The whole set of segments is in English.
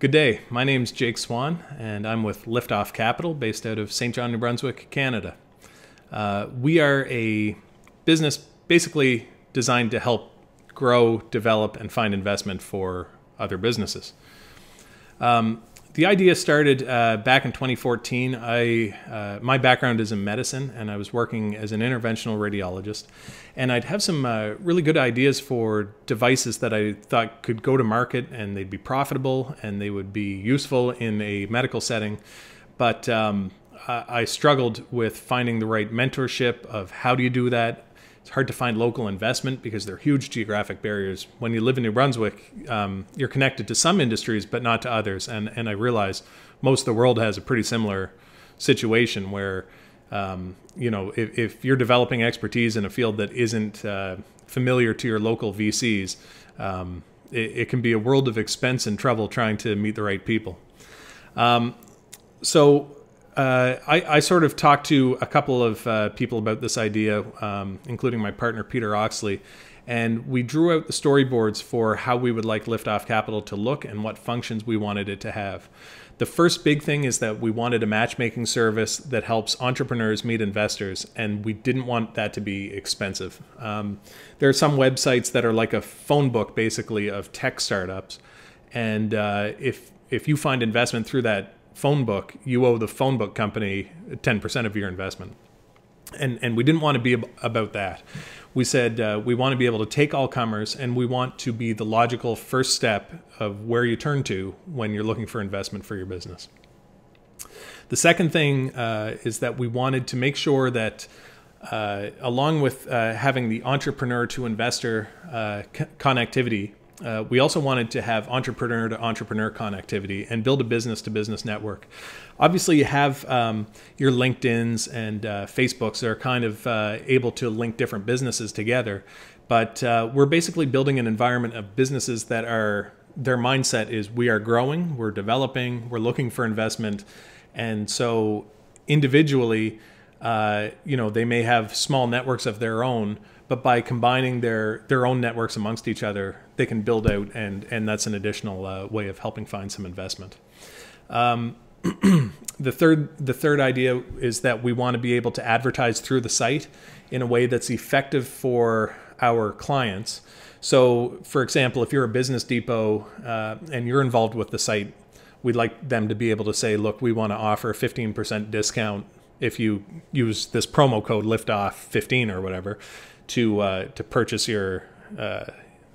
Good day. My name's Jake Swan, and I'm with Liftoff Capital, based out of Saint John, New Brunswick, Canada. Uh, we are a business basically designed to help grow, develop, and find investment for other businesses. Um, the idea started uh, back in 2014. I uh, my background is in medicine, and I was working as an interventional radiologist. And I'd have some uh, really good ideas for devices that I thought could go to market, and they'd be profitable, and they would be useful in a medical setting. But um, I struggled with finding the right mentorship of how do you do that, it's hard to find local investment because there are huge geographic barriers. When you live in New Brunswick, um, you're connected to some industries, but not to others. And, and I realize most of the world has a pretty similar situation where, um, you know, if, if, you're developing expertise in a field that isn't uh, familiar to your local VCs, um, it, it, can be a world of expense and trouble trying to meet the right people. Um, so uh, I, I, sort of talked to a couple of uh, people about this idea, um, including my partner Peter Oxley, and we drew out the storyboards for how we would like Liftoff Capital to look and what functions we wanted it to have. The first big thing is that we wanted a matchmaking service that helps entrepreneurs meet investors, and we didn't want that to be expensive. Um, there are some websites that are like a phone book, basically, of tech startups, and uh, if if you find investment through that phone book, you owe the phone book company 10% of your investment. And, and we didn't want to be about that. We said uh, we want to be able to take all comers and we want to be the logical first step of where you turn to when you're looking for investment for your business. The second thing uh, is that we wanted to make sure that uh, along with uh, having the entrepreneur to investor uh, connectivity uh, we also wanted to have entrepreneur to entrepreneur connectivity and build a business to business network. Obviously, you have um, your LinkedIn's and uh, Facebooks that are kind of uh, able to link different businesses together, but uh, we're basically building an environment of businesses that are their mindset is we are growing, we're developing, we're looking for investment, and so individually, uh, you know, they may have small networks of their own but by combining their their own networks amongst each other, they can build out, and and that's an additional uh, way of helping find some investment. Um, the third the third idea is that we want to be able to advertise through the site in a way that's effective for our clients. So, for example, if you're a business depot uh, and you're involved with the site, we'd like them to be able to say, "Look, we want to offer a 15% discount if you use this promo code liftoff 15 or whatever to uh, to purchase your uh,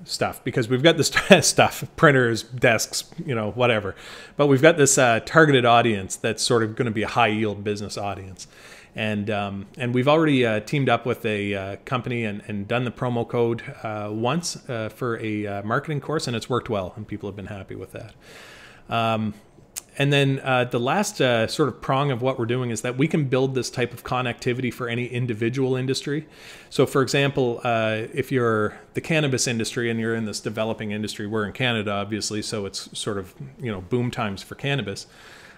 stuff because we've got this stuff printers desks you know whatever. But we've got this uh, targeted audience that's sort of going to be a high yield business audience. And um, and we've already uh, teamed up with a uh, company and, and done the promo code uh, once uh, for a uh, marketing course and it's worked well and people have been happy with that. Um, and then uh, the last uh, sort of prong of what we're doing is that we can build this type of connectivity for any individual industry. So, for example, uh, if you're the cannabis industry and you're in this developing industry, we're in Canada, obviously, so it's sort of you know boom times for cannabis.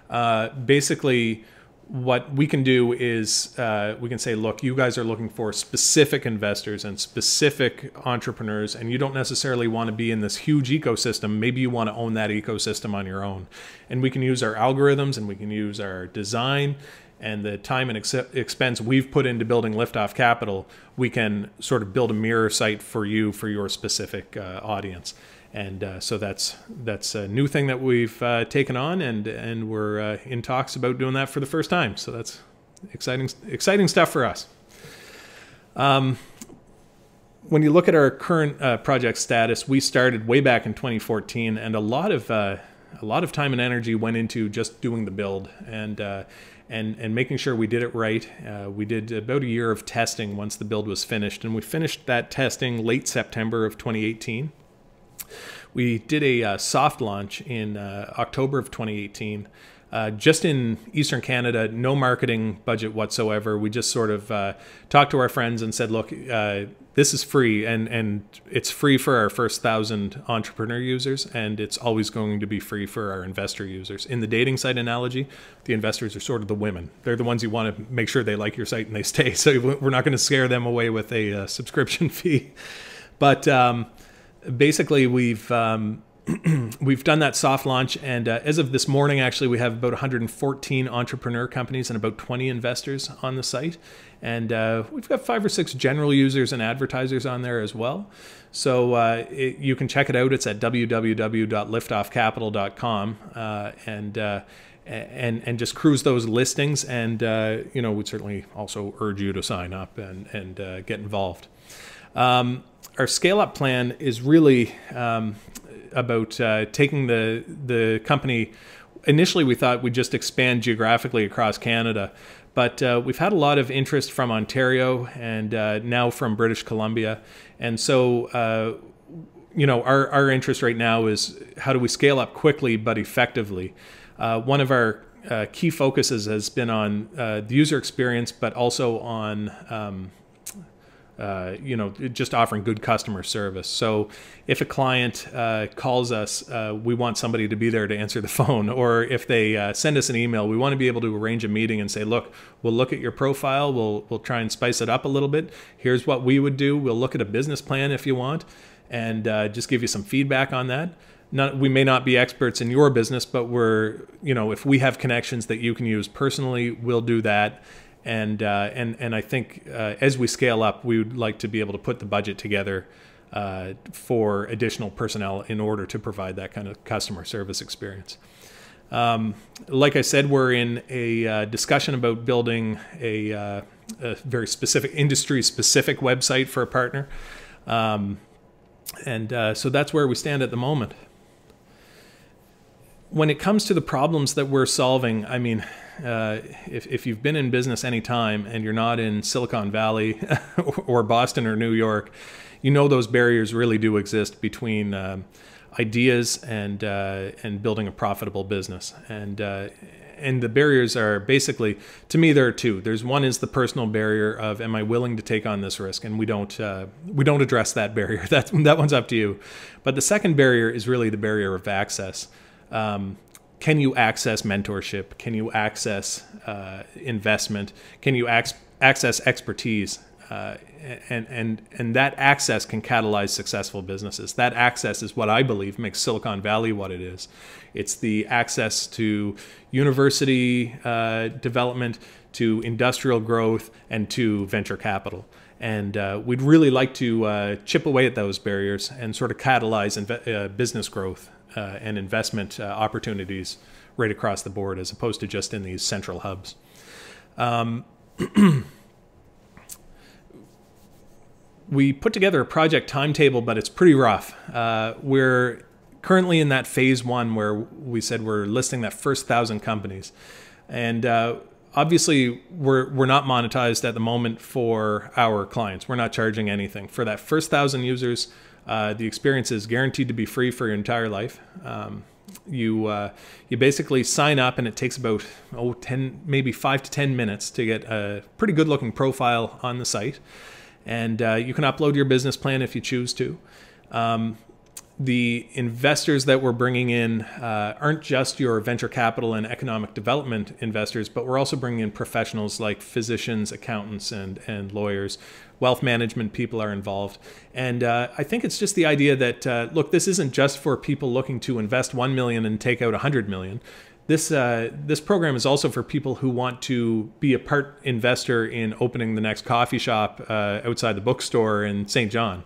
Uh, basically, what we can do is uh, we can say, look, you guys are looking for specific investors and specific entrepreneurs, and you don't necessarily want to be in this huge ecosystem. Maybe you want to own that ecosystem on your own. And we can use our algorithms and we can use our design and the time and ex- expense we've put into building liftoff capital. We can sort of build a mirror site for you for your specific uh, audience and uh, so that's that's a new thing that we've uh, taken on, and and we're uh, in talks about doing that for the first time. So that's exciting exciting stuff for us. Um, when you look at our current uh, project status, we started way back in 2014, and a lot of uh, a lot of time and energy went into just doing the build and uh, and and making sure we did it right. We did about a year of testing once the build was finished, and we finished that testing late September of 2018. We did a uh, soft launch in uh, October of 2018. Uh, just in Eastern Canada, no marketing budget whatsoever. We just sort of uh, talked to our friends and said, "Look, uh, this is free, and and it's free for our first thousand entrepreneur users, and it's always going to be free for our investor users." In the dating site analogy, the investors are sort of the women. They're the ones you want to make sure they like your site and they stay. So we're not going to scare them away with a uh, subscription fee, but. Um, basically we've um, we've done that soft launch, and uh, as of this morning, actually, we have about 114 entrepreneur companies and about 20 investors on the site. And uh, we've got five or six general users and advertisers on there as well. So uh, it, you can check it out. It's at www.liftoffcapital.com. Uh, and uh, and and just cruise those listings. And uh, you know, we'd certainly also urge you to sign up and and uh, get involved. Um, our scale up plan is really um, about uh, taking the the company. Initially, we thought we'd just expand geographically across Canada, but uh, we've had a lot of interest from Ontario and uh, now from British Columbia, and so uh, you know our our interest right now is how do we scale up quickly but effectively. Uh, one of our uh, key focuses has been on the user experience, but also on um, uh, you know just offering good customer service. So if a client uh, calls us, uh, we want somebody to be there to answer the phone, or if they send us an email, we want to be able to arrange a meeting and say, look, we'll look at your profile, we'll we'll try and spice it up a little bit. Here's what we would do. We'll look at a business plan if you want, and just give you some feedback on that not we may not be experts in your business, but we're you know if we have connections that you can use personally, we'll do that. And uh, and and I think uh, as we scale up, we would like to be able to put the budget together uh, for additional personnel in order to provide that kind of customer service experience. Um, like I said, we're in a uh, discussion about building a, uh, a very specific industry specific website for a partner. Um, and uh, so that's where we stand at the moment when it comes to the problems that we're solving, I mean, uh, if, if you've been in business any time and you're not in Silicon Valley or Boston or New York, you know those barriers really do exist between um, ideas and uh, and building a profitable business. And uh, and the barriers are basically, to me, there are two. There's one is the personal barrier of am I willing to take on this risk, and we don't uh, we don't address that barrier. That that one's up to you. But the second barrier is really the barrier of access um, can you access mentorship? Can you access uh, investment? Can you ac- access expertise? Uh, and and and that access can catalyze successful businesses. That access is what I believe makes Silicon Valley what it is. It's the access to university uh, development, to industrial growth, and to venture capital. And uh, we'd really like to uh, chip away at those barriers and sort of catalyze uh, business growth uh, and investment uh, opportunities right across the board as opposed to just in these central hubs. Um, we put together a project timetable, but it's pretty rough. Uh, we're currently in that phase one where we said we're listing that first thousand companies. And uh, obviously, we're, we're not monetized at the moment for our clients. We're not charging anything. For that first thousand users, uh, the experience is guaranteed to be free for your entire life. Um, you uh, you basically sign up, and it takes about oh 10 maybe five to ten minutes to get a pretty good looking profile on the site, and uh, you can upload your business plan if you choose to. Um, the investors that we're bringing in uh, aren't just your venture capital and economic development investors, but we're also bringing in professionals like physicians, accountants, and, and lawyers. Wealth management people are involved. And uh, I think it's just the idea that, uh, look, this isn't just for people looking to invest 1 million and take out a 100 million. This, uh, this program is also for people who want to be a part investor in opening the next coffee shop uh, outside the bookstore in Saint John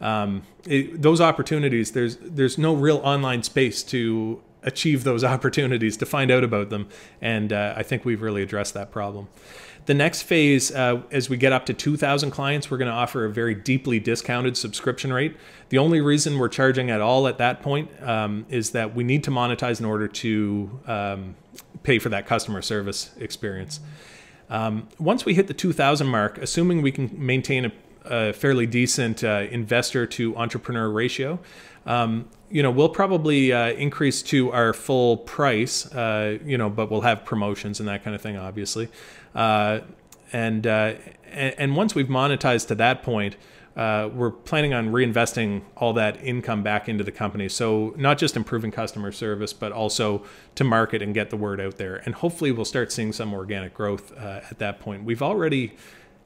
um, it, those opportunities there's there's no real online space to achieve those opportunities to find out about them. And uh, i think we've really addressed that problem. The next phase uh, as we get up to 2000 clients we're going to offer a very deeply discounted subscription rate. The only reason we're charging at all at that point um, is that we need to monetize in order to um, pay for that customer service experience. Um, once we hit the 2000 mark assuming we can maintain a a fairly decent uh, investor to entrepreneur ratio. Um, you know, we'll probably uh, increase to our full price, uh, you know, but we'll have promotions and that kind of thing, obviously. Uh, and, uh, and, once we've monetized to that point, uh, we're planning on reinvesting all that income back into the company. So not just improving customer service, but also to market and get the word out there. And hopefully, we'll start seeing some organic growth at that point. We've already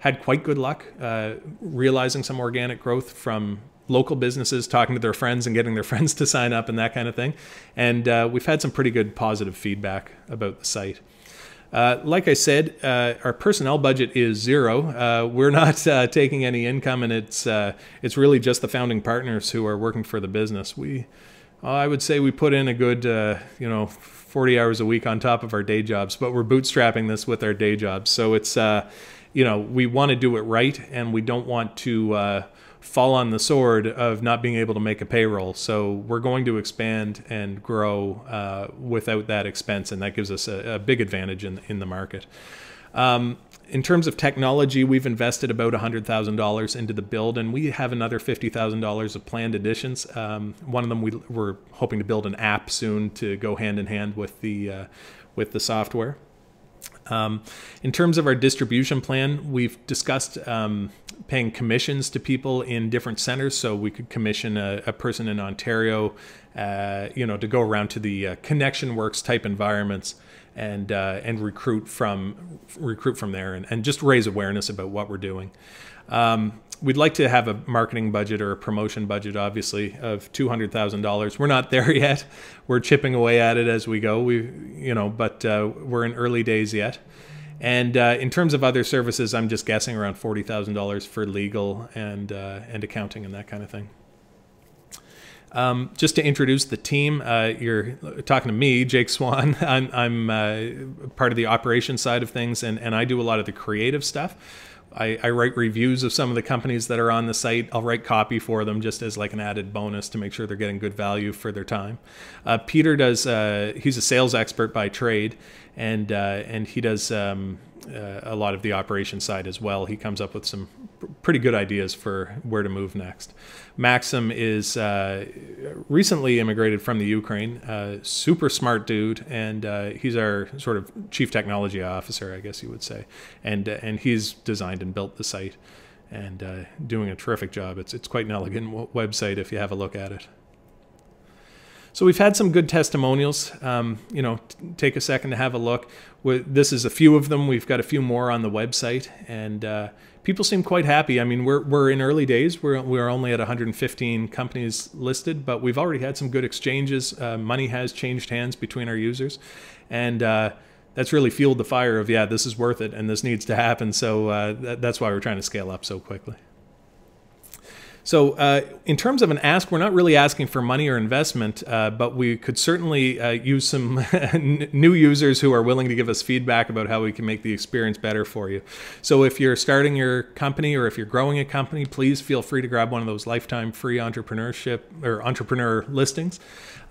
had quite good luck uh, realizing some organic growth from local businesses talking to their friends and getting their friends to sign up and that kind of thing. And uh, we've had some pretty good positive feedback about the site. Uh, like I said, uh, our personnel budget is zero. Uh, we're not uh, taking any income, and it's uh, it's really just the founding partners who are working for the business. We, I would say, we put in a good, you know, 40 hours a week on top of our day jobs, but we're bootstrapping this with our day jobs. So it's, you know, we want to do it right, and we don't want to fall on the sword of not being able to make a payroll. So we're going to expand and grow uh, without that expense, and that gives us a, a big advantage in in the market. Um, in terms of technology, we've invested about $100,000 into the build, and we have another $50,000 of planned additions. Um, one of them we, are hoping to build an app soon to go hand in hand with the uh, with the software. Um, in terms of our distribution plan, we've discussed um, paying commissions to people in different centers. So we could commission a, a person in Ontario, uh, you know, to go around to the uh, Connection Works type environments and uh, and recruit from recruit from there and, and just raise awareness about what we're doing. Um, we'd like to have a marketing budget or a promotion budget, obviously, of two hundred thousand dollars. We're not there yet. We're chipping away at it as we go. We, you know, but uh, we're in early days yet. And uh, in terms of other services, I'm just guessing around forty thousand dollars for legal and uh, and accounting and that kind of thing. Um, just to introduce the team, uh, you're talking to me, Jake Swan. I'm, I'm uh, part of the operations side of things, and, and I do a lot of the creative stuff. I, I, write reviews of some of the companies that are on the site. I'll write copy for them just as like an added bonus to make sure they're getting good value for their time. Uh, Peter does. Uh, he's a sales expert by trade, and uh, and he does um, uh, a lot of the operation side as well. He comes up with some pretty good ideas for where to move next. Maxim is uh, recently immigrated from the Ukraine, uh, super smart dude, and uh, he's our sort of chief technology officer, I guess you would say, and uh, and he's designed and built the site, and uh, doing a terrific job. It's it's quite an elegant website if you have a look at it. So we've had some good testimonials. Um, you know, take a second to have a look. This is a few of them. We've got a few more on the website, and uh, people seem quite happy. I mean, we're, we're in early days. We're, we're only at 115 companies listed, but we've already had some good exchanges. Uh, money has changed hands between our users, and uh, that's really fueled the fire of yeah, this is worth it, and this needs to happen. So uh, that, that's why we're trying to scale up so quickly. So, uh, in terms of an ask, we're not really asking for money or investment, uh, but we could certainly uh, use some new users who are willing to give us feedback about how we can make the experience better for you. So, if you're starting your company or if you're growing a company, please feel free to grab one of those lifetime free entrepreneurship or entrepreneur listings.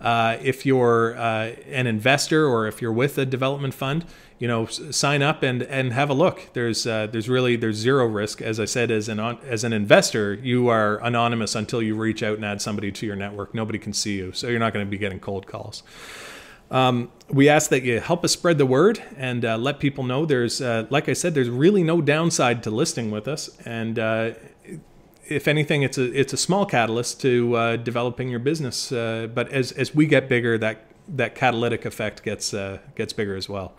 Uh, if you're uh, an investor or if you're with a development fund, you know, sign up and and have a look. There's uh, there's really there's zero risk. As I said, as an as an investor, you are anonymous until you reach out and add somebody to your network. Nobody can see you, so you're not going to be getting cold calls. Um, we ask that you help us spread the word and uh, let people know there's, uh, like I said, there's really no downside to listing with us. And uh, if anything, it's a it's a small catalyst to uh, developing your business. Uh, but as as we get bigger, that that catalytic effect gets gets bigger as well.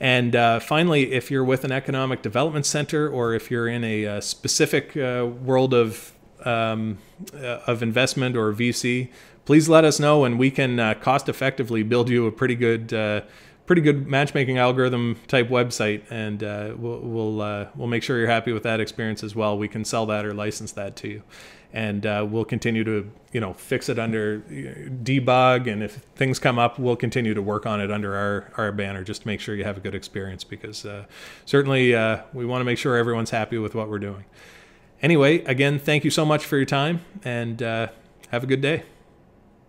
And uh, finally, if you're with an economic development center or if you're in a, a uh, specific uh, world of um, of investment or VC, please let us know, and we can cost effectively build you a pretty good pretty good matchmaking algorithm type website, and uh, we'll we'll, uh, we'll make sure you're happy with that experience as well. We can sell that or license that to you, and uh, we'll continue to you know fix it under debug, and if things come up, we'll continue to work on it under our our banner just to make sure you have a good experience because uh, certainly uh, we want to make sure everyone's happy with what we're doing. Anyway, again, thank you so much for your time, and uh, have a good day.